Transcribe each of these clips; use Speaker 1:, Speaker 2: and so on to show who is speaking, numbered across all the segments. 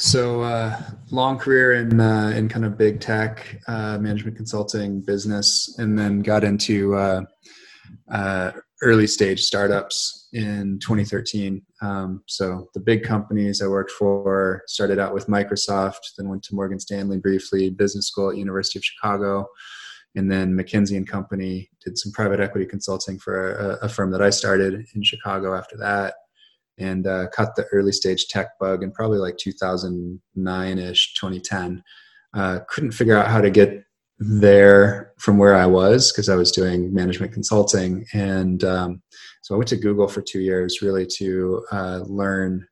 Speaker 1: So uh, long career in uh, in kind of big tech uh, management consulting business, and then got into uh, uh, early stage startups in 2013. Um, so the big companies I worked for started out with Microsoft, then went to Morgan Stanley briefly, business school at University of Chicago, and then McKinsey and Company. Did some private equity consulting for a, a firm that I started in Chicago after that and uh, caught the early stage tech bug in probably like 2009 ish, 2010. Uh, couldn't figure out how to get there from where I was because I was doing management consulting. And um, so I went to Google for two years really to uh, learn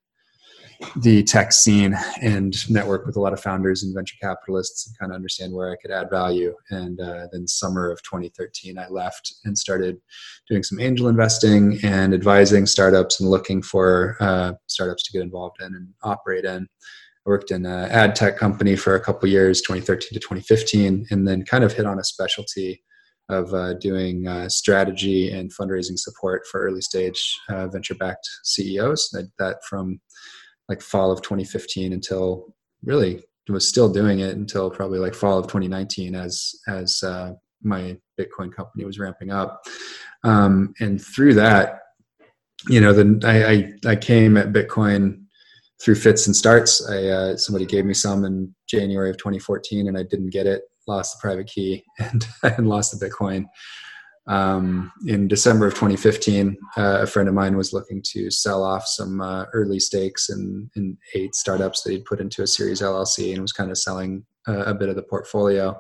Speaker 1: the tech scene and network with a lot of founders and venture capitalists and kind of understand where I could add value. And uh, then summer of 2013, I left and started doing some angel investing and advising startups and looking for uh, startups to get involved in and operate in. I worked in an ad tech company for a couple years, 2013 to 2015, and then kind of hit on a specialty of uh, doing uh, strategy and fundraising support for early stage uh, venture backed CEOs. I did that from like fall of 2015 until really was still doing it until probably like fall of 2019 as as uh, my Bitcoin company was ramping up. Um, and through that, you know, then I, I, I came at Bitcoin through fits and starts. I uh, somebody gave me some in January of 2014, and I didn't get it. Lost the private key and and lost the Bitcoin. Um, in December of 2015, uh, a friend of mine was looking to sell off some uh, early stakes in, in eight startups that he'd put into a Series LLC and was kind of selling uh, a bit of the portfolio.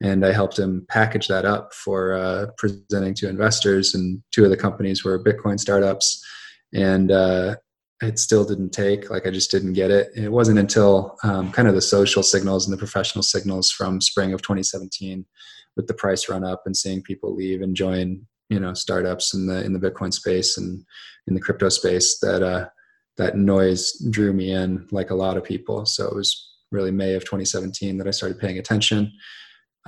Speaker 1: And I helped him package that up for uh, presenting to investors. And two of the companies were Bitcoin startups. And uh, it still didn't take, like I just didn't get it. And it wasn't until um, kind of the social signals and the professional signals from spring of 2017 with the price run up and seeing people leave and join you know startups in the in the bitcoin space and in the crypto space that uh that noise drew me in like a lot of people. So it was really may of 2017 that i started paying attention.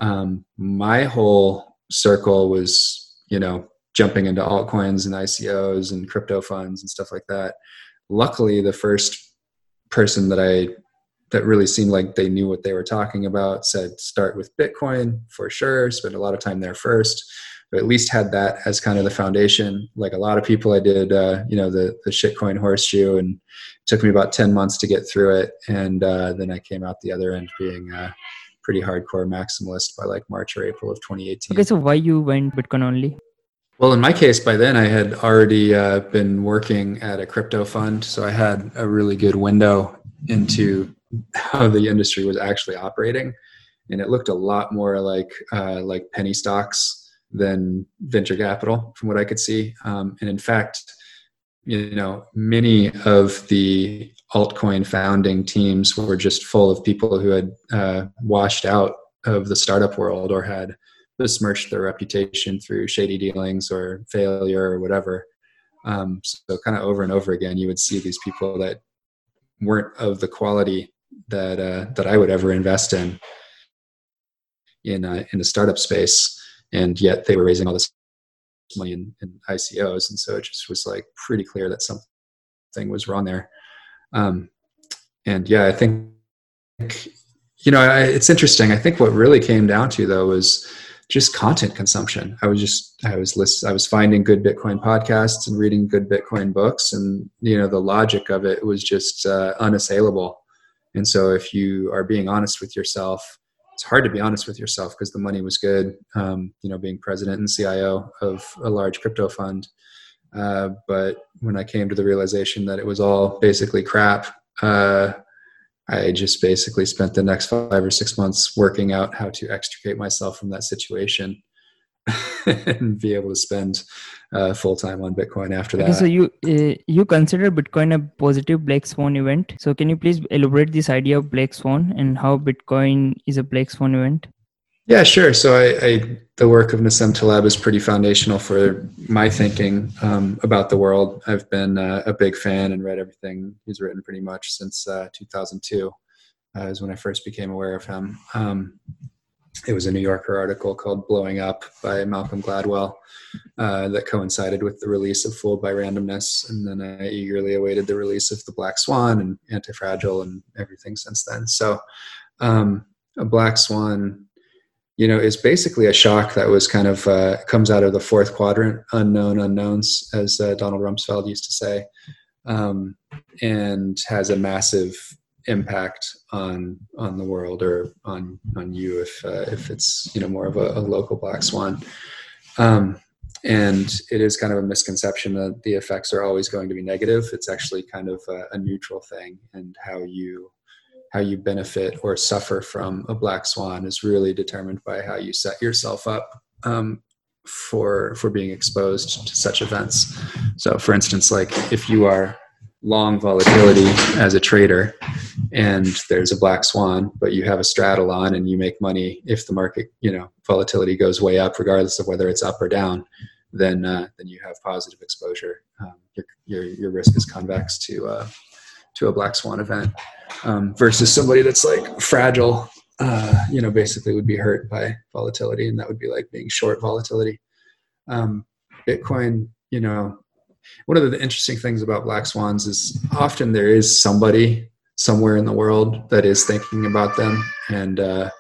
Speaker 1: Um, my whole circle was you know jumping into altcoins and icos and crypto funds and stuff like that. Luckily the first person that i that really seemed like they knew what they were talking about said start with bitcoin for sure spend a lot of time there first. But at least had that as kind of the foundation. Like a lot of people i did uh, you know the the shitcoin horseshoe and it took me about 10 months to get through it. And uh, then i came out the other end being uh, pretty hardcore maximalist by like march or april of 2018
Speaker 2: okay so why you went bitcoin only?
Speaker 1: Well, in my case, by then I had already uh, been working at a crypto fund, so I had a really good window into how the industry was actually operating, and it looked a lot more like uh, like penny stocks than venture capital, from what I could see. Um, and in fact, you know, many of the altcoin founding teams were just full of people who had uh, washed out of the startup world or had besmirched their reputation through shady dealings or failure or whatever. Um, so, kind of over and over again, you would see these people that weren't of the quality that uh, that I would ever invest in in uh, in the startup space, and yet they were raising all this money in, in, ICOs, and so it just was like pretty clear that something was wrong there. Um, and yeah, I think you know I, it's interesting. I think what really came down to though was just content consumption. I was just I was list, I was finding good Bitcoin podcasts and reading good Bitcoin books, and you know the logic of it was just uh, unassailable. And so, if you are being honest with yourself, it's hard to be honest with yourself because the money was good. Um, you know, being president and CIO of a large crypto fund. Uh, but when I came to the realization that it was all basically crap, uh, I just basically spent the next five or six months working out how to extricate myself from that situation and be able to spend uh, full time on Bitcoin after that.
Speaker 2: Okay, so you uh, you consider Bitcoin a positive black swan event. So can you please elaborate this idea of black swan and how Bitcoin is a black swan event?
Speaker 1: Yeah, sure. So I, I the work of Nassim Taleb is pretty foundational for my thinking um, about the world. I've been uh, a big fan and read everything he's written pretty much since uh, 2002 uh, is when I first became aware of him. Um, it was a New Yorker article called "Blowing Up" by Malcolm Gladwell uh, that coincided with the release of "Fooled by Randomness," and then I eagerly awaited the release of "The Black Swan" and "Antifragile" and everything since then. So, um, a black swan you know, is basically a shock that was kind of uh, comes out of the fourth quadrant, unknown unknowns, as uh, Donald Rumsfeld used to say, um, and has a massive impact on on the world or on on you if uh, if it's you know more of a, a local black swan. Um, and it is kind of a misconception that the effects are always going to be negative. It's actually kind of a, a neutral thing, and how you how you benefit or suffer from a black swan is really determined by how you set yourself up um, for for being exposed to such events. So, for instance, like if you are long volatility as a trader and there's a black swan but you have a straddle on and you make money. If the market you know volatility goes way up regardless of whether it's up or down then uh, then you have positive exposure. Um, your, your, your risk is convex to uh, to a black swan event um, versus somebody that's like fragile uh, you know basically would be hurt by volatility and that would be like being short volatility. Um, bitcoin you know one of the interesting things about black swans is often there is somebody somewhere in the world that is thinking about them and uh,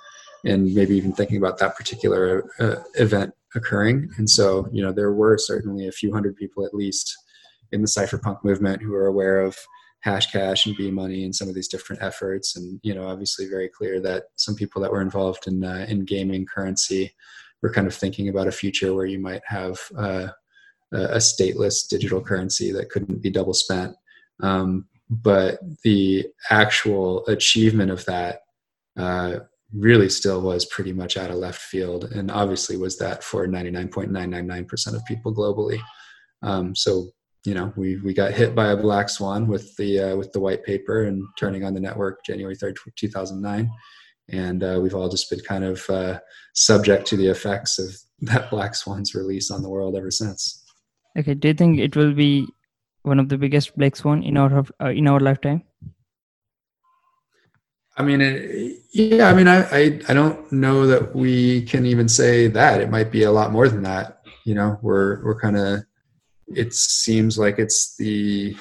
Speaker 1: and maybe even thinking about that particular uh, event occurring and so you know there were certainly a few hundred people at least in the cypherpunk movement who are aware of Hashcash and B Money and some of these different efforts. And you know, obviously, very clear that some people that were involved in uh, in gaming currency were kind of thinking about a future where you might have uh, a stateless digital currency that couldn't be double spent. Um, but the actual achievement of that uh, really still was pretty much out of left field, and obviously was that for 99.999% of people globally. Um, so you know we we got hit by a black swan with the uh, with the white paper and turning on the network January third, two thousand nine, and uh, we've all just been kind of uh, subject to the effects of that black swan's release on the world ever since.
Speaker 2: Okay, do you think it will be one of the biggest black swan in our uh, in our lifetime?
Speaker 1: I mean, yeah. I mean, I, I I don't know that we can even say that. It might be a lot more than that. You know, we're we're kind of it seems like it's the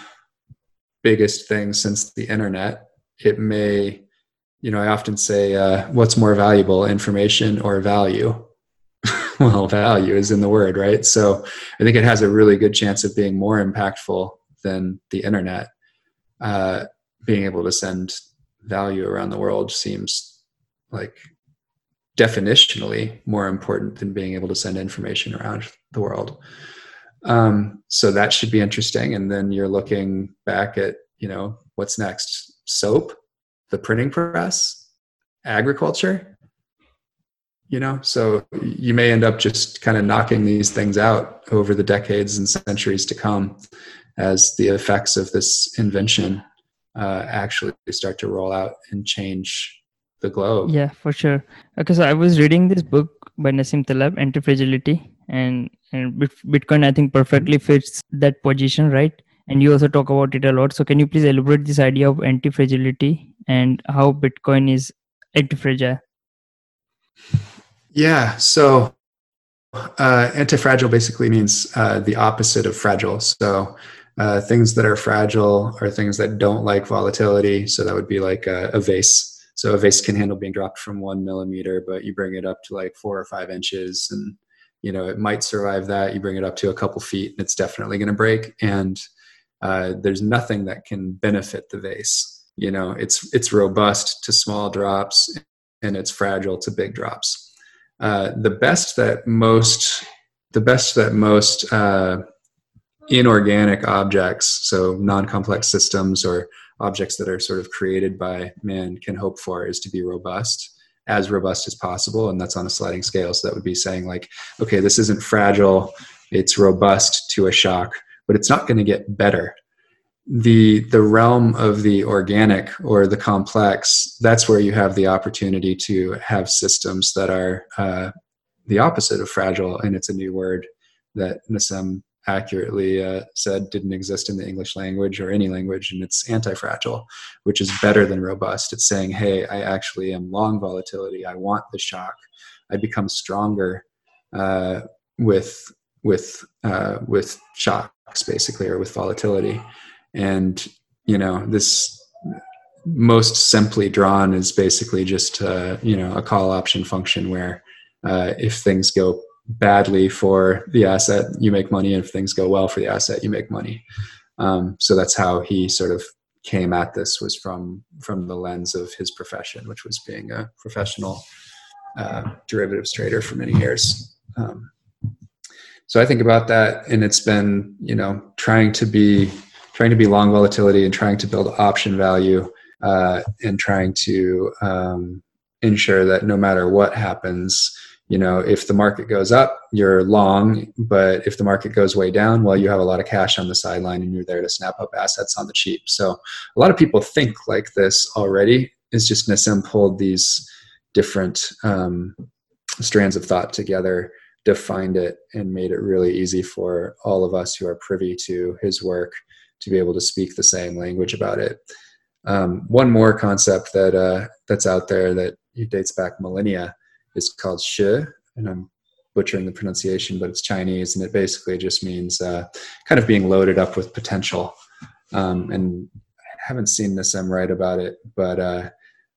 Speaker 1: biggest thing since the internet. It may, you know, I often say, uh, what's more valuable, information or value? well, value is in the word, right? So I think it has a really good chance of being more impactful than the internet. Uh, being able to send value around the world seems like definitionally more important than being able to send information around the world. Um, so that should be interesting. And then you're looking back at, you know, what's next? Soap, the printing press, agriculture. You know, so you may end up just kind of knocking these things out over the decades and centuries to come as the effects of this invention uh, actually start to roll out and change the globe.
Speaker 2: Yeah, for sure. Because I was reading this book by Nassim Taleb, Anti-Fragility, and and bitcoin i think perfectly fits that position right and you also talk about it a lot so can you please elaborate this idea of anti-fragility and how bitcoin is anti-fragile
Speaker 1: yeah so uh, anti-fragile basically means uh, the opposite of fragile. So uh, things that are fragile are things that don't like volatility. So that would be like a, a vase. So a vase can handle being dropped from one millimeter but you bring it up to like four or five inches and you know it might survive that. You bring it up to a couple feet and it's definitely going to break. And uh, there's nothing that can benefit the vase. You know it's it's robust to small drops and it's fragile to big drops uh, the best that most the best that most uh, inorganic objects so non-complex systems or objects that are sort of created by man can hope for is to be robust as robust as possible and that's on a sliding scale. So that would be saying like okay this isn't fragile it's robust to a shock but it's not going to get better the the realm of the organic or the complex that's where you have the opportunity to have systems that are uh, the opposite of fragile and it's a new word that Nassim accurately uh, said didn't exist in the English language or any language, and it's anti-fragile, which is better than robust. It's saying, "Hey, I actually am long volatility. I want the shock. I become stronger uh, with with uh, with shocks, basically, or with volatility." And you know, this most simply drawn is basically just uh, you know a call option function where uh, if things go badly for the asset, you make money. And if things go well for the asset, you make money. Um, so that's how he sort of came at this was from from the lens of his profession, which was being a professional uh, derivatives trader for many years. Um, so I think about that, and it's been you know trying to be trying to be long volatility and trying to build option value uh, and trying to um, ensure that no matter what happens, you know if the market goes up you're long but if the market goes way down well you have a lot of cash on the sideline and you're there to snap up assets on the cheap. So a lot of people think like this already. It's just nassim pulled these different um, strands of thought together defined it and made it really easy for all of us who are privy to his work to be able to speak the same language about it um, one more concept that uh, that's out there that dates back millennia is called shi, and I'm butchering the pronunciation, but it's Chinese, and it basically just means uh, kind of being loaded up with potential. Um, and I haven't seen Nassim write about it, but uh,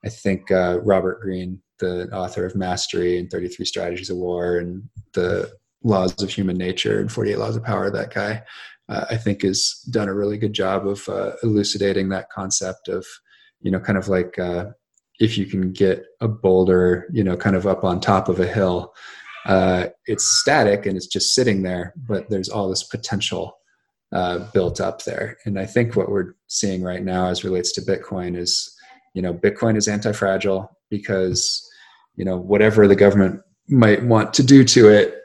Speaker 1: I think uh, Robert Greene, the author of Mastery and 33 Strategies of War and the Laws of Human Nature and 48 Laws of Power, that guy, uh, I think has done a really good job of uh, elucidating that concept of, you know, kind of like uh, if you can get a boulder, you know, kind of up on top of a hill, uh, it's static and it's just sitting there, but there's all this potential uh, built up there. And I think what we're seeing right now as relates to Bitcoin is, you know, Bitcoin is anti-fragile because, you know, whatever the government might want to do to it,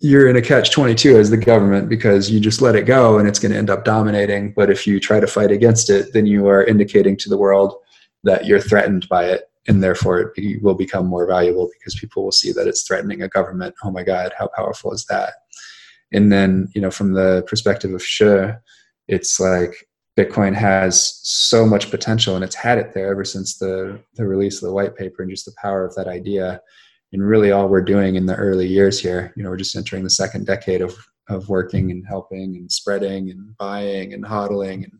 Speaker 1: you're in a catch 22 as the government because you just let it go and it's going to end up dominating. But if you try to fight against it, then you are indicating to the world that you're threatened by it and therefore it will become more valuable because people will see that it's threatening a government. Oh my god how powerful is that? And then you know from the perspective of shi it's like bitcoin has so much potential and it's had it there ever since the the release of the white paper and just the power of that idea and really all we're doing in the early years here you know we're just entering the second decade of of working and helping and spreading and buying and hodling and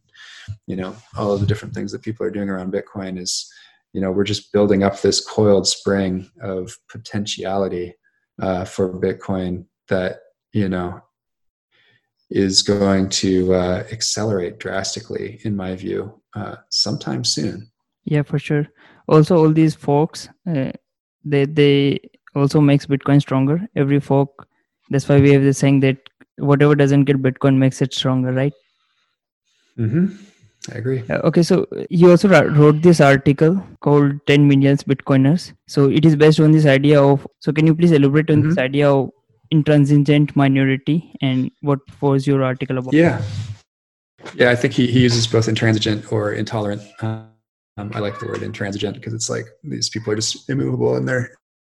Speaker 1: you know all of the different things that people are doing around bitcoin is you know we're just building up this coiled spring of potentiality uh, for bitcoin that you know is going to uh, accelerate drastically in my view uh, sometime soon.
Speaker 2: Yeah for sure. Also all these forks uh, they they also makes bitcoin stronger every fork that's why we have the saying that whatever doesn't get bitcoin makes it stronger right
Speaker 1: mm-hmm. I agree.
Speaker 2: Uh, okay, so you also wrote this article called 10 Millions Bitcoiners. So it is based on this idea of, so can you please elaborate on mm-hmm. this idea of intransigent minority and what was your article about?
Speaker 1: Yeah. Yeah, I think he, he uses both intransigent or intolerant. Um, I like the word intransigent because it's like these people are just immovable in their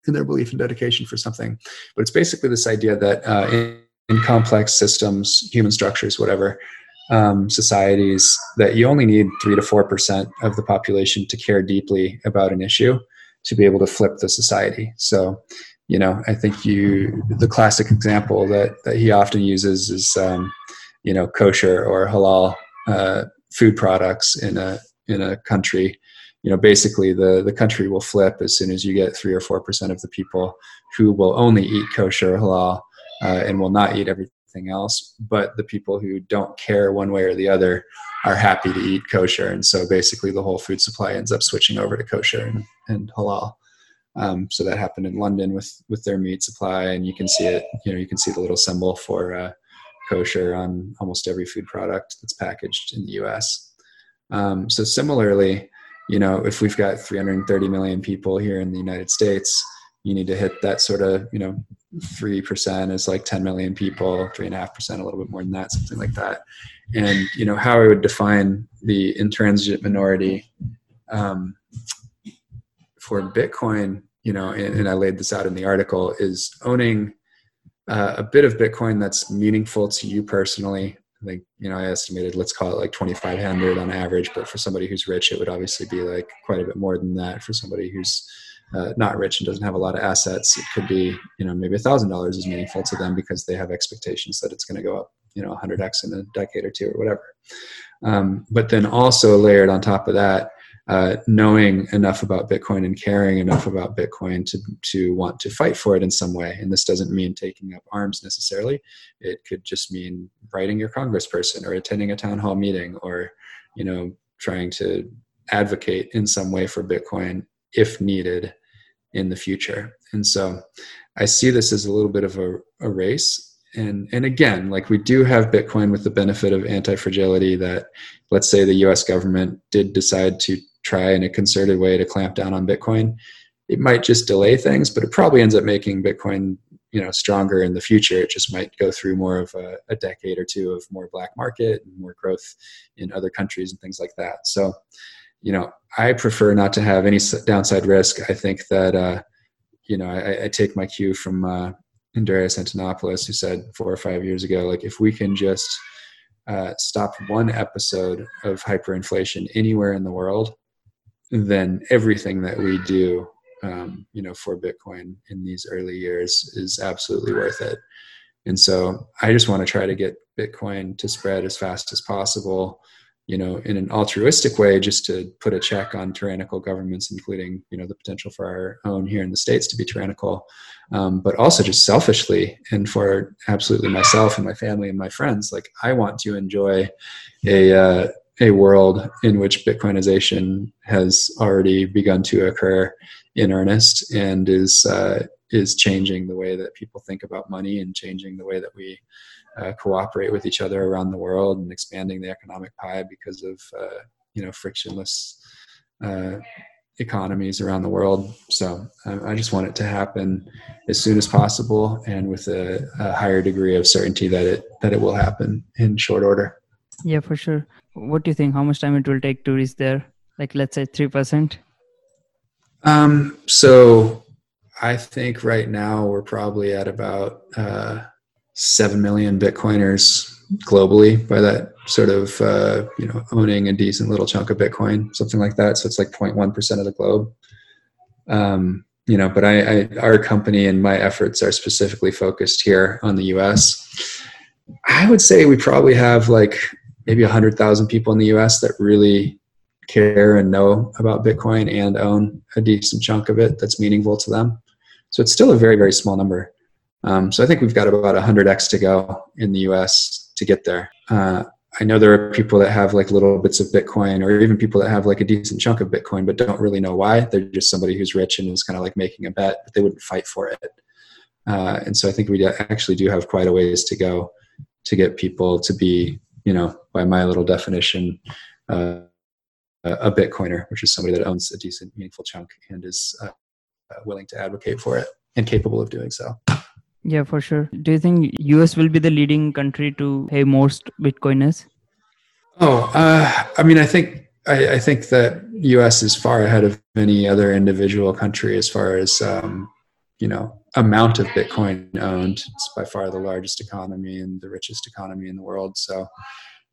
Speaker 1: in their belief and dedication for something. But it's basically this idea that uh, in, in complex systems, human structures, whatever, um, societies that you only need three to four percent of the population to care deeply about an issue to be able to flip the society. So, you know, I think you the classic example that that he often uses is, um, you know, kosher or halal uh, food products in a in a country. You know, basically the the country will flip as soon as you get three or four percent of the people who will only eat kosher halal uh, and will not eat everything else. But the people who don't care one way or the other are happy to eat kosher. And so basically the whole food supply ends up switching over to kosher and, and halal. Um, so that happened in London with, with their meat supply. And you can see it, you know, you can see the little symbol for uh, kosher on almost every food product that's packaged in the US. Um, so similarly, you know, if we've got 330 million people here in the United States, you need to hit that sort of you know three percent is like 10 million people three and a half percent a little bit more than that something like that and you know how i would define the intransigent minority um, for bitcoin you know and, and, i laid this out in the article is owning uh, a bit of Bitcoin that's meaningful to you personally. I think you know I estimated let's call it like 2,500 on average, but for somebody who's rich, it would obviously be like quite a bit more than that. For somebody who's uh, not rich and doesn't have a lot of assets, it could be you know maybe a thousand dollars is meaningful to them because they have expectations that it's going to go up you know 100x in a decade or two or whatever. Um, but then also layered on top of that, uh, knowing enough about Bitcoin and caring enough about Bitcoin to to want to fight for it in some way. And this doesn't mean taking up arms necessarily. It could just mean writing your congressperson or attending a town hall meeting or you know trying to advocate in some way for Bitcoin if needed in the future. And so I see this as a little bit of a, a race and and again like we do have bitcoin with the benefit of anti-fragility that let's say the us government did decide to try in a concerted way to clamp down on bitcoin. It might just delay things but it probably ends up making bitcoin you know stronger in the future. It just might go through more of a, a decade or two of more black market and more growth in other countries and things like that. So you know i prefer not to have any downside risk. I think that uh, you know I, I take my cue from uh, Andreas Antonopoulos, who said four or five years ago, like if we can just uh, stop one episode of hyperinflation anywhere in the world, then everything that we do, um, you know, for Bitcoin in these early years is absolutely worth it. And so I just want to try to get Bitcoin to spread as fast as possible you know, in an altruistic way, just to put a check on tyrannical governments, including, you know, the potential for our own here in the States to be tyrannical, um, but also just selfishly and for absolutely myself and my family and my friends. Like, I want to enjoy a, uh, a world in which Bitcoinization has already begun to occur in earnest and is, uh, is changing the way that people think about money and changing the way that we uh, cooperate with each other around the world and expanding the economic pie because of uh, you know frictionless uh, economies around the world. So um, I just want it to happen as soon as possible and with a, a, higher degree of certainty that it that it will happen in short order.
Speaker 2: Yeah, for sure. What do you think? How much time it will take to reach there? Like let's say three percent.
Speaker 1: Um. So I think right now we're probably at about. Uh, 7 million Bitcoiners globally by that sort of, uh, you know, owning a decent little chunk of Bitcoin, something like that. So it's like 0.1% of the globe. Um, you know, but I, I, our company and my efforts are specifically focused here on the US. I would say we probably have like maybe 100,000 people in the US that really care and know about Bitcoin and own a decent chunk of it that's meaningful to them. So it's still a very, very small number. Um, so I think we've got about 100x to go in the US to get there. Uh, I know there are people that have like little bits of Bitcoin, or even people that have like a decent chunk of Bitcoin, but don't really know why. They're just somebody who's rich and is kind of like making a bet, but they wouldn't fight for it. Uh, and so I think we actually do have quite a ways to go to get people to be, you know, by my little definition, uh, a Bitcoiner, which is somebody that owns a decent, meaningful chunk and is uh, willing to advocate for it and capable of doing so.
Speaker 2: Yeah, for sure. Do you think US will be the leading country to have most Bitcoiners?
Speaker 1: Oh, uh, I mean, I think I, I, think that US is far ahead of any other individual country as far as um, you know amount of Bitcoin owned. It's by far the largest economy and the richest economy in the world. So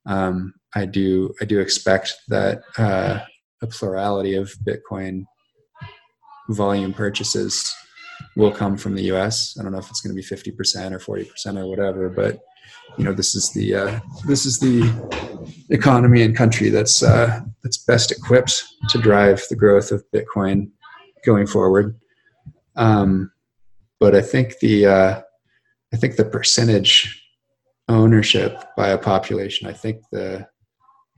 Speaker 1: um, I do I do expect that uh, a plurality of Bitcoin volume purchases will come from the U.S. I don't know if it's going to be 50% or 40% or whatever, but you know, this is the uh, this is the economy and country that's uh, that's best equipped to drive the growth of Bitcoin going forward. Um, but I think the uh, I think the percentage ownership by a population, I think the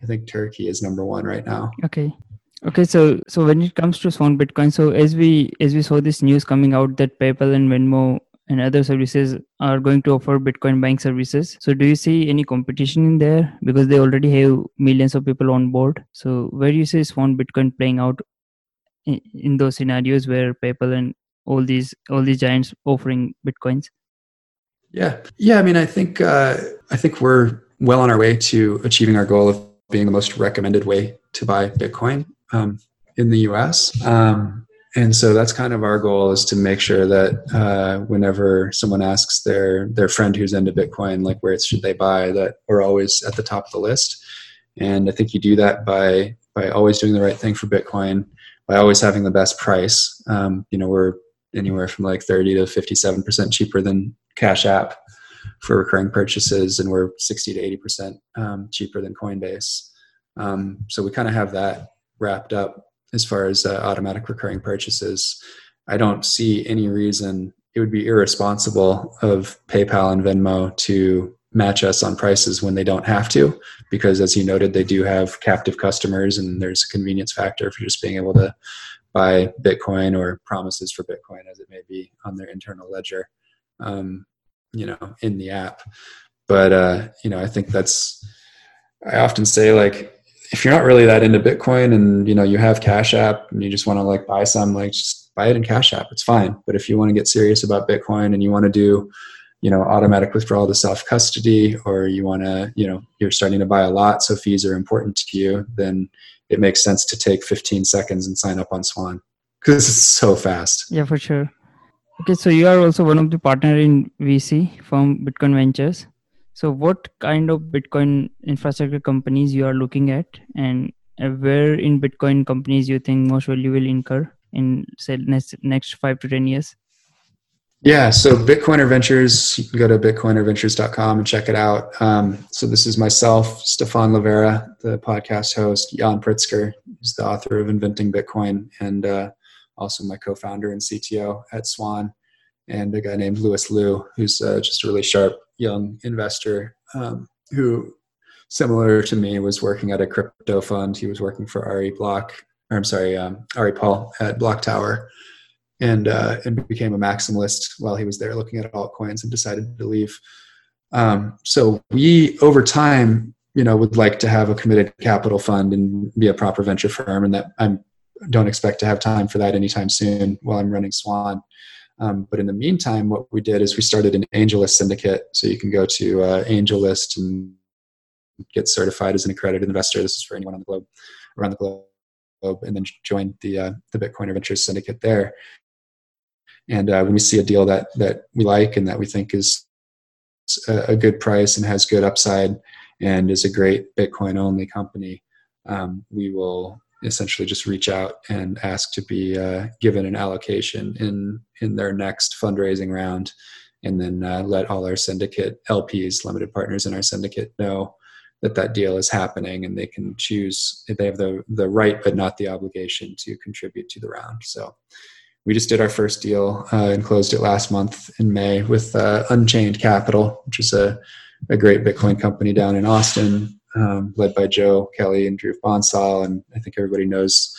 Speaker 1: I think Turkey is number one right now.
Speaker 2: Okay okay so so when it comes to Swan Bitcoin, so as we as we saw this news coming out that PayPal and Venmo and other services are going to offer Bitcoin buying services. So do you see any competition in there because they already have millions of people on board? So where do you see Swan Bitcoin playing out in, in those scenarios where PayPal and all these all these giants offering bitcoins?
Speaker 1: Yeah, yeah. I mean, I think uh, I think we're well on our way to achieving our goal of being the most recommended way to buy Bitcoin um, in the US. Um, and so that's kind of our goal is to make sure that uh, whenever someone asks their their friend who's into bitcoin like where should they buy that we're always at the top of the list and i think you do that by by always doing the right thing for bitcoin by always having the best price um, you know we're anywhere from like 30 to 57% cheaper than cash app for recurring purchases and we're 60 to 80% um, cheaper than coinbase um, so we kind of have that wrapped up as far as uh, automatic recurring purchases. I don't see any reason it would be irresponsible of PayPal and Venmo to match us on prices when they don't have to, because as you noted, they do have captive customers and there's a convenience factor for just being able to buy Bitcoin or promises for Bitcoin as it may be on their internal ledger, um, you know, in the app. But, uh, you know, I think that's, I often say like, if you're not really that into Bitcoin and you know you have Cash App and you just want to like buy some, like just buy it in Cash App. It's fine. But if you want to get serious about Bitcoin and you want to do, you know, automatic withdrawal to self custody, or you want to, you know, you're starting to buy a lot, so fees are important to you, then it makes sense to take 15 seconds and sign up on Swan because it's so fast.
Speaker 2: Yeah, for sure. Okay, so you are also one of the partner in VC from Bitcoin Ventures. So, what kind of Bitcoin infrastructure companies you are looking at, and uh, where in Bitcoin companies you think most value will incur in say next next five to ten years?
Speaker 1: Yeah, so Bitcoiner Ventures, you can go to bitcoinerventures.com and check it out. Um, so this is myself, Stefan Livera, the podcast host, Yan Pritzker, who's the author of Inventing Bitcoin, and uh, also my co-founder and CTO at Swan, and a guy named Lewis Liu, who's uh, just a really sharp young investor um, who, similar to me, was working at a crypto fund. He was working for Ari Block, or I'm sorry, um, Ari Paul at Block Tower, and uh, and became a maximalist while he was there, looking at altcoins, and decided to leave. Um, so we, over time, you know, would like to have a committed capital fund and be a proper venture firm, and that I'm don't expect to have time for that anytime soon while I'm running Swan. Um, but in the meantime, what we did is we started an AngelList syndicate. So you can go to uh, AngelList and get certified as an accredited investor. This is for anyone on the globe, around the globe, and then join the uh, the Bitcoiner Ventures syndicate there. And uh, when we see a deal that that we like and that we think is a, a good price and has good upside and is a great Bitcoin only company, um, we will essentially just reach out and ask to be uh, given an allocation in in their next fundraising round, and then uh, let all our syndicate LPs, limited partners in our syndicate, know that that deal is happening, and they can choose. They have the the right, but not the obligation, to contribute to the round. So. We just did our first deal uh, and closed it last month in May with uh, Unchained Capital, which is a, a great Bitcoin company down in Austin um, led by Joe Kelly and Dhruv Bansal, and I think everybody knows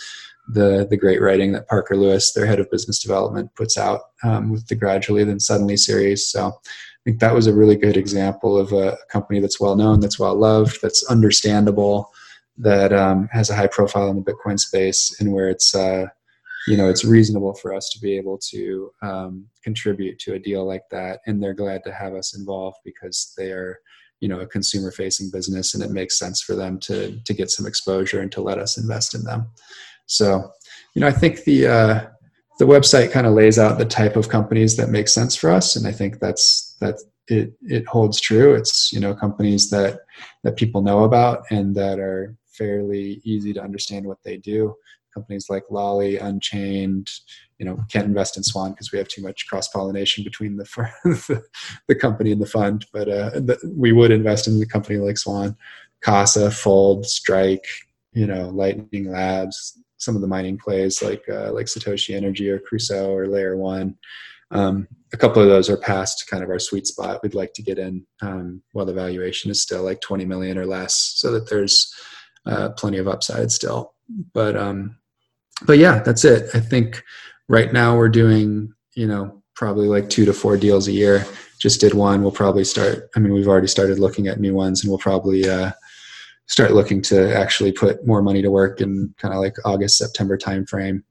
Speaker 1: the the great writing that Parker Lewis, their head of business development, puts out um, with the Gradually Then Suddenly series. So I think that was a really good example of a company that's well known, that's well loved, that's understandable, that um, has a high profile in the Bitcoin space, and where it's uh, you know it's reasonable for us to be able to um, contribute to a deal like that, and they're glad to have us involved because they are you know a consumer facing business and it makes sense for them to to get some exposure and to let us invest in them. So you know i think the uh, the website kind of lays out the type of companies that make sense for us and i think that's that it it holds true. It's you know companies that that people know about and that are fairly easy to understand what they do companies like Lolli, Unchained. You know, can't invest in Swan because we have too much cross pollination between the, the company and the fund. But uh, the, we would invest in a company like Swan, Casa, Fold, Strike. You know, Lightning Labs. Some of the mining plays like uh, like Satoshi Energy or Crusoe or Layer One. Um, a couple of those are past kind of our sweet spot. We'd like to get in um, while the valuation is still like 20 million or less, so that there's uh, plenty of upside still. But um, but yeah, that's it. I think right now we're doing, you know, probably like two to four deals a year. Just did one. We'll probably start. I mean, we've already started looking at new ones, and we'll probably uh, start looking to actually put more money to work in kind of like August September timeframe.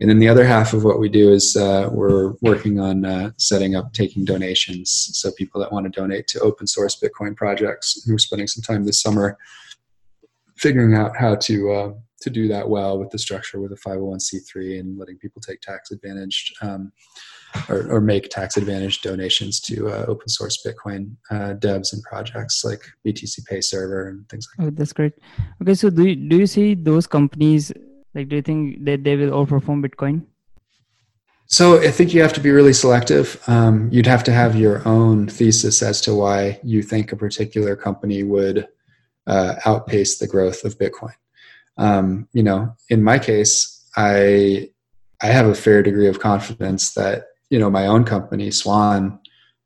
Speaker 1: And then the other half of what we do is uh, we're working on uh, setting up taking donations. So people that want to donate to open source Bitcoin projects, we're spending some time this summer figuring out how to uh, to do that well with the structure with a 501c3 and letting people take tax advantage um, or, or, make tax advantage donations to uh, open source Bitcoin uh, devs and projects like BTC Pay Server and things like
Speaker 2: that. Oh, that's great. Okay, so do you, do you see those companies like do you think that they will outperform Bitcoin?
Speaker 1: So I think you have to be really selective. Um, you'd have to have your own thesis as to why you think a particular company would uh, outpace the growth of Bitcoin. Um, you know, in my case, I I have a fair degree of confidence that you know my own company Swan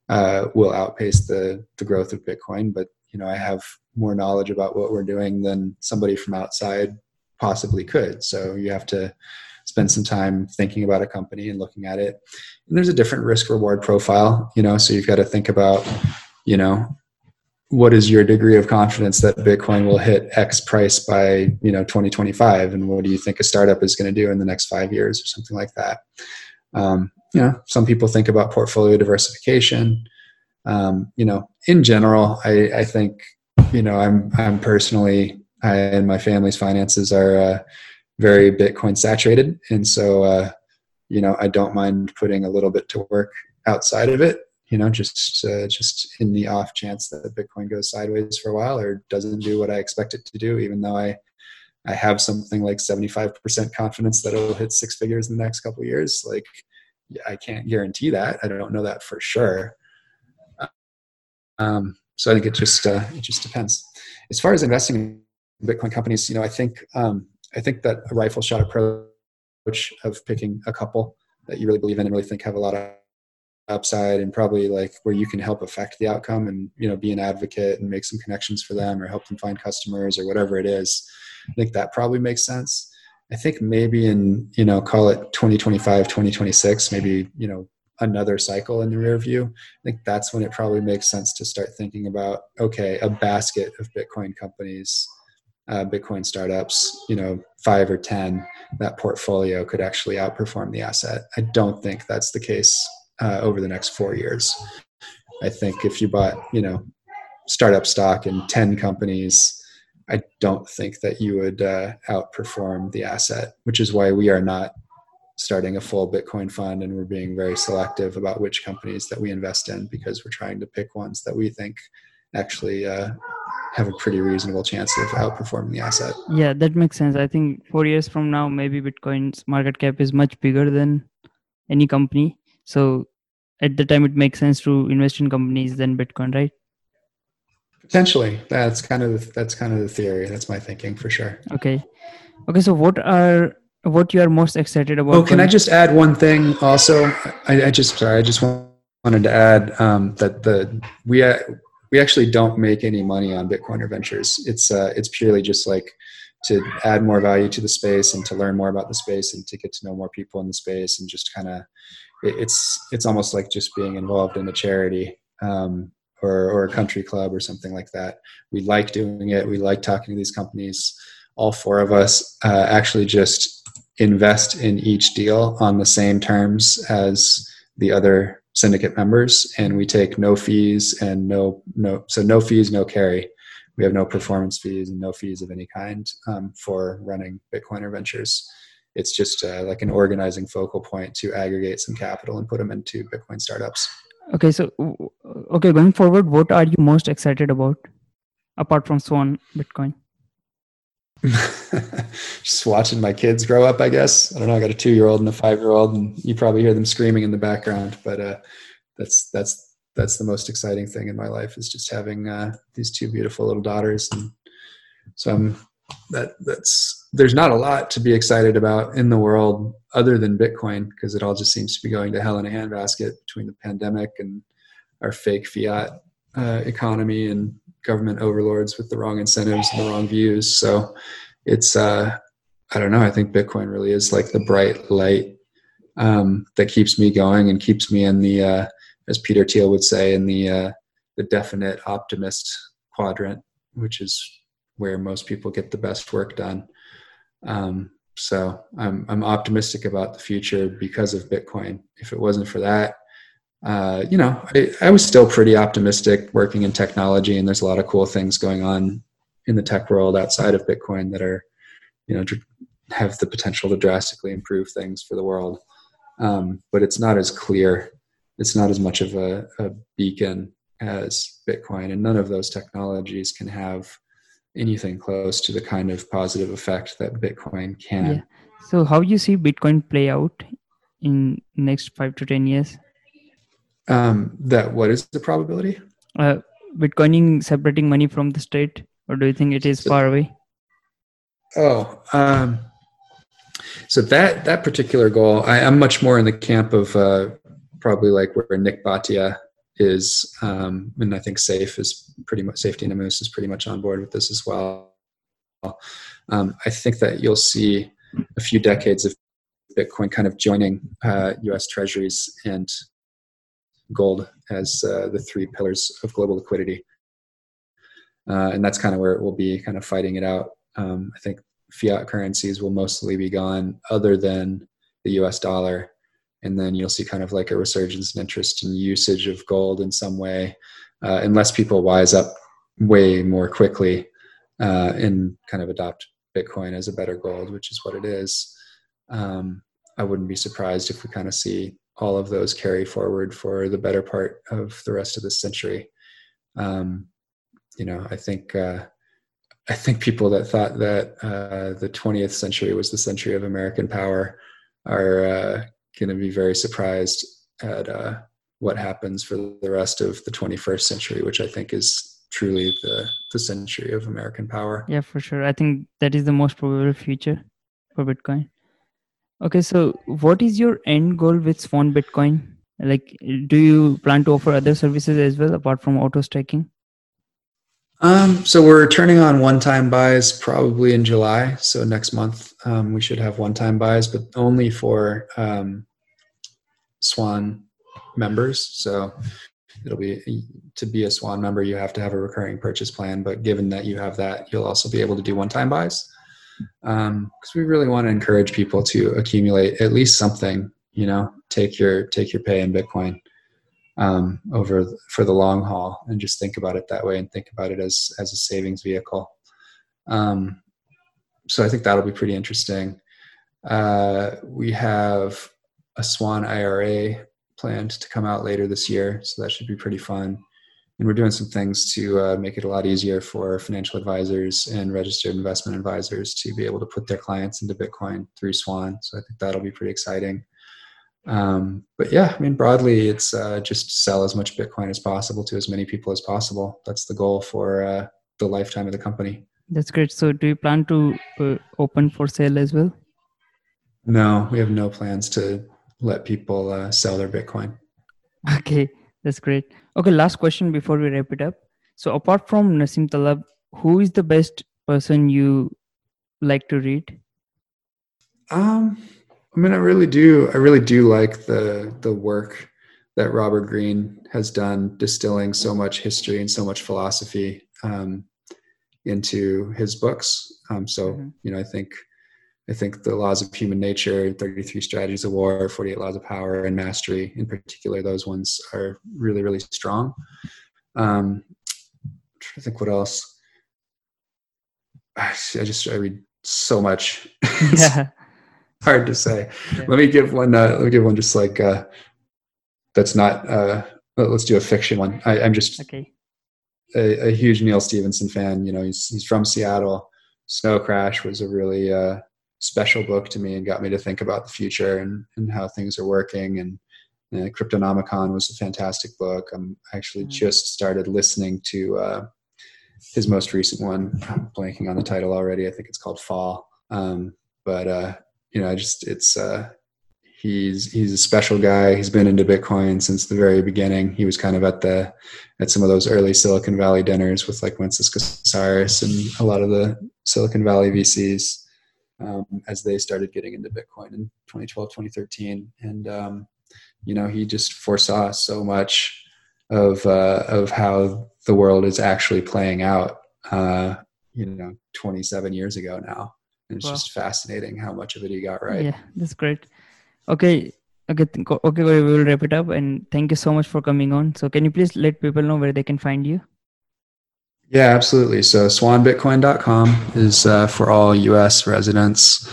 Speaker 1: uh, will outpace the the growth of Bitcoin. But you know, I have more knowledge about what we're doing than somebody from outside possibly could. So you have to spend some time thinking about a company and looking at it. And there's a different risk reward profile, you know, so you've got to think about, you know, what is your degree of confidence that Bitcoin will hit X price by, you know, 2025? And what do you think a startup is going to do in the next five years or something like that? Um, you know, some people think about portfolio diversification. Um, you know, in general, I, I think, you know, I'm, I'm personally, I and my family's finances are, uh, very Bitcoin saturated. And so, uh, you know, I don't mind putting a little bit to work outside of it, you know, just, uh, just in the off chance that Bitcoin goes sideways for a while or doesn't do what I expect it to do, even though I, I have something like 75% confidence that it'll hit six figures in the next couple years. Like, I can't guarantee that. I don't know that for sure. Um, so I think it just uh, it just depends. As far as investing in Bitcoin companies, you know, I think um, I think that a rifle shot approach of picking a couple that you really believe in and really think have a lot of upside and probably like where you can help affect the outcome and you know be an advocate and make some connections for them or help them find customers or whatever it is i think that probably makes sense i think maybe in you know call it 2025 2026 maybe you know another cycle in the rear view i think that's when it probably makes sense to start thinking about okay a basket of bitcoin companies uh, Bitcoin startups, you know, five or 10, that portfolio could actually outperform the asset. I don't think that's the case uh, over the next four years. I think if you bought, you know, startup stock in 10 companies, I don't think that you would uh, outperform the asset, which is why we are not starting a full Bitcoin fund and we're being very selective about which companies that we invest in because we're trying to pick ones that we think actually uh, have a pretty reasonable chance of outperforming the asset.
Speaker 2: Yeah, that makes sense. I think four years from now, maybe Bitcoin's market cap is much bigger than any company. So at the time, it makes sense to invest in companies than Bitcoin, right?
Speaker 1: Potentially, that's kind of that's kind of the theory. That's my thinking for sure.
Speaker 2: Okay, okay. So what are what you are most excited about?
Speaker 1: Oh, can I just add one thing? Also, I, I just sorry, I just wanted to add um, that the we uh, we actually don't make any money on Bitcoiner ventures. It's uh, it's purely just like to add more value to the space and to learn more about the space and to get to know more people in the space and just kind of it's it's almost like just being involved in a charity um, or or a country club or something like that. We like doing it. We like talking to these companies. All four of us uh, actually just invest in each deal on the same terms as the other syndicate members and we take no fees and no no so no fees no carry we have no performance fees and no fees of any kind um, for running bitcoiner ventures it's just uh, like an organizing focal point to aggregate some capital and put them into bitcoin startups.
Speaker 2: Okay so okay going forward what are you most excited about apart from swan bitcoin?
Speaker 1: Just watching my kids grow up i guess. I don't know i got a two year old and a five year old and you probably hear them screaming in the background but uh, that's that's that's the most exciting thing in my life is just having uh, these two beautiful little daughters and so i'm that that's there's not a lot to be excited about in the world other than bitcoin because it all just seems to be going to hell in a handbasket between the pandemic and our fake fiat uh, economy and government overlords with the wrong incentives and the wrong views. So it's uh, I don't know. I think Bitcoin really is like the bright light um, that keeps me going and keeps me in the uh, as Peter Thiel would say in the uh, the definite optimist quadrant, which is where most people get the best work done. Um, so I'm I'm optimistic about the future because of Bitcoin. If it wasn't for that, uh, you know, I, I, was still pretty optimistic working in technology, and there's a lot of cool things going on in the tech world outside of Bitcoin that are you know have the potential to drastically improve things for the world. Um, but it's not as clear. It's not as much of a, a beacon as Bitcoin, and none of those technologies can have anything close to the kind of positive effect that Bitcoin can. Yeah.
Speaker 2: So, how do you see Bitcoin play out in next five to ten years?
Speaker 1: Um, that what is the probability?
Speaker 2: Uh, Bitcoining separating money from the state, or do you think it is so, far away?
Speaker 1: Oh, um, so that that particular goal, I, am much more in the camp of uh, probably like where Nik Bhatia is, um, and I think Saif is pretty much Saifedean Ammous is pretty much on board with this as well. Um, I think that you'll see a few decades of Bitcoin kind of joining uh, U.S. Treasuries and gold as uh, the three pillars of global liquidity, uh, and that's kind of where it will be, kind of fighting it out. Um, I think fiat currencies will mostly be gone, other than the U.S. dollar and then you'll see kind of like a resurgence in interest in usage of gold in some way, uh, unless people wise up way more quickly uh, and kind of adopt Bitcoin as a better gold, which is what it is. Um, I wouldn't be surprised if we kind of see all of those carry forward for the better part of the rest of this century. Um, you know, I think uh, I think people that thought that uh, the 20th century was the century of American power are uh, going to be very surprised at uh, what happens for the rest of the 21st century, which I think is truly the, the century of American power.
Speaker 2: Yeah, for sure. I think that is the most probable future for Bitcoin. Okay, so what is your end goal with Swan Bitcoin? Like, do you plan to offer other services as well apart from auto stacking?
Speaker 1: Um, so we're turning on one-time buys probably in July. So next month um, we should have one-time buys, but only for um, Swan members. So it'll be to be a Swan member, you have to have a recurring purchase plan. But given that you have that, you'll also be able to do one-time buys because um, we really want to encourage people to accumulate at least something. You know, take your take your pay in Bitcoin um, over for the long haul and just think about it that way and think about it as as a savings vehicle um, so i think that'll be pretty interesting uh, we have a swan ira planned to come out later this year so that should be pretty fun and we're doing some things to uh, make it a lot easier for financial advisors and registered investment advisors to be able to put their clients into bitcoin through swan so i think that'll be pretty exciting um, but yeah, I mean, broadly, it's uh, just sell as much Bitcoin as possible to as many people as possible. That's the goal for uh, the lifetime of the company.
Speaker 2: That's great. So, do you plan to uh, open for sale as well?
Speaker 1: No, we have no plans to let people uh, sell their Bitcoin.
Speaker 2: Okay, that's great. Okay, last question before we wrap it up. So, apart from Nassim Taleb, who is the best person you like to read?
Speaker 1: Um, I mean, I really do. I really do like the the work that Robert Greene has done, distilling so much history and so much philosophy um, into his books. Um, so, mm-hmm. you know, I think I think the laws of human nature, 33 strategies of war, 48 laws of power, and mastery, in particular, those ones are really, really strong. Um, I'm trying to think what else. I just I read so much. yeah hard to say. Yeah. Let me give one. Uh, let me give one just like uh, that's not. Uh, let's do a fiction one. I, am just okay. A, a, huge Neal Stephenson fan. You know, he's he's from Seattle. Snow Crash was a really uh, special book to me and got me to think about the future and, and how things are working. And, and Cryptonomicon was a fantastic book. I'm actually mm-hmm. just started listening to uh, his most recent one. I'm blanking on the title already. I think it's called Fall. Um, but uh, you know, I just it's uh, he's he's a special guy. He's been into Bitcoin since the very beginning. He was kind of at the at some of those early Silicon Valley dinners with like Wences Casares and a lot of the Silicon Valley VCs um, as they started getting into Bitcoin in 2012, 2013, and um, you know he just foresaw so much of uh, of how the world is actually playing out. Uh, you know, 27 years ago now And it's wow. just fascinating how much of it he got right.
Speaker 2: Yeah, that's great. Okay, okay, okay. We will wrap it up, and thank you so much for coming on. So, can you please let people know where they can find you?
Speaker 1: Yeah, absolutely. So swanbitcoin.com is uh, for all US residents.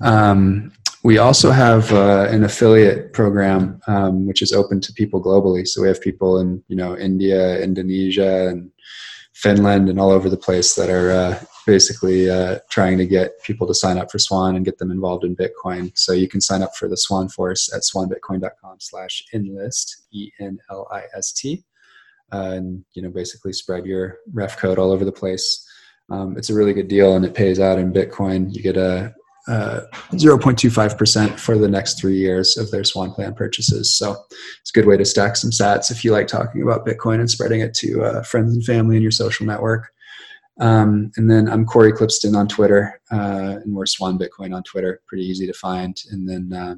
Speaker 1: Um, we also have uh, an affiliate program um, which is open to people globally. So we have people in you know India, Indonesia, and Finland, and all over the place that are uh, basically uh, trying to get people to sign up for Swan and get them involved in Bitcoin. So you can sign up for the Swan Force at swanbitcoin.com/slash enlist e n l i s t uh, and you know basically spread your ref code all over the place. Um, it's a really good deal and it pays out in Bitcoin. You get a, a 0.25% for the next three years of their Swan plan purchases. So it's a good way to stack some sats if you like talking about Bitcoin and spreading it to uh, friends and family in your social network. Um, and then I'm Cory Klippsten on Twitter, uh, and we're Swan Bitcoin on Twitter. Pretty easy to find. And then, uh,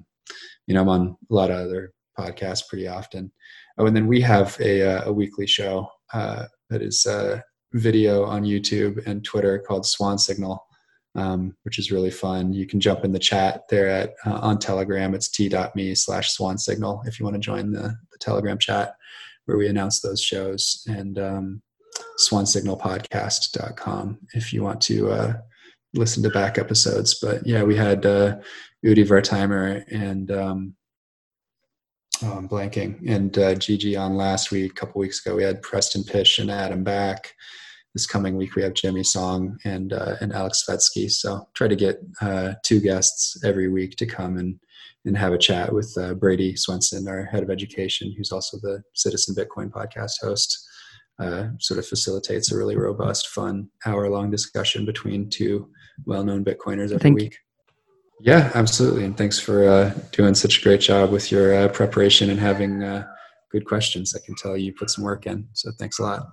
Speaker 1: you know, I'm on a lot of other podcasts pretty often. Oh, and then we have a, uh, a weekly show uh, that is uh, video on YouTube and Twitter called Swan Signal, um, which is really fun. You can jump in the chat there at uh, on Telegram. It's t.me slash Swan Signal if you want to join the, the Telegram chat where we announce those shows and um, swansignalpodcast.com if you want to uh, listen to back episodes. But yeah, we had uh, Udi Wertheimer and um, oh, I'm blanking, and uh, Gigi on last week, a couple weeks ago. We had Preston Pysh and Adam Back. This coming week, we have Jimmy Song and uh, and Alex Svetski. So try to get uh, two guests every week to come and and have a chat with uh, Brady Swenson, our head of education, who's also the Citizen Bitcoin podcast host. Uh, sort of facilitates a really robust, fun hour-long discussion between two well-known Bitcoiners every Thank week. Yeah, absolutely. And thanks for uh, doing such a great job with your uh, preparation and having uh, good questions. I can tell you put some work in. So thanks a lot.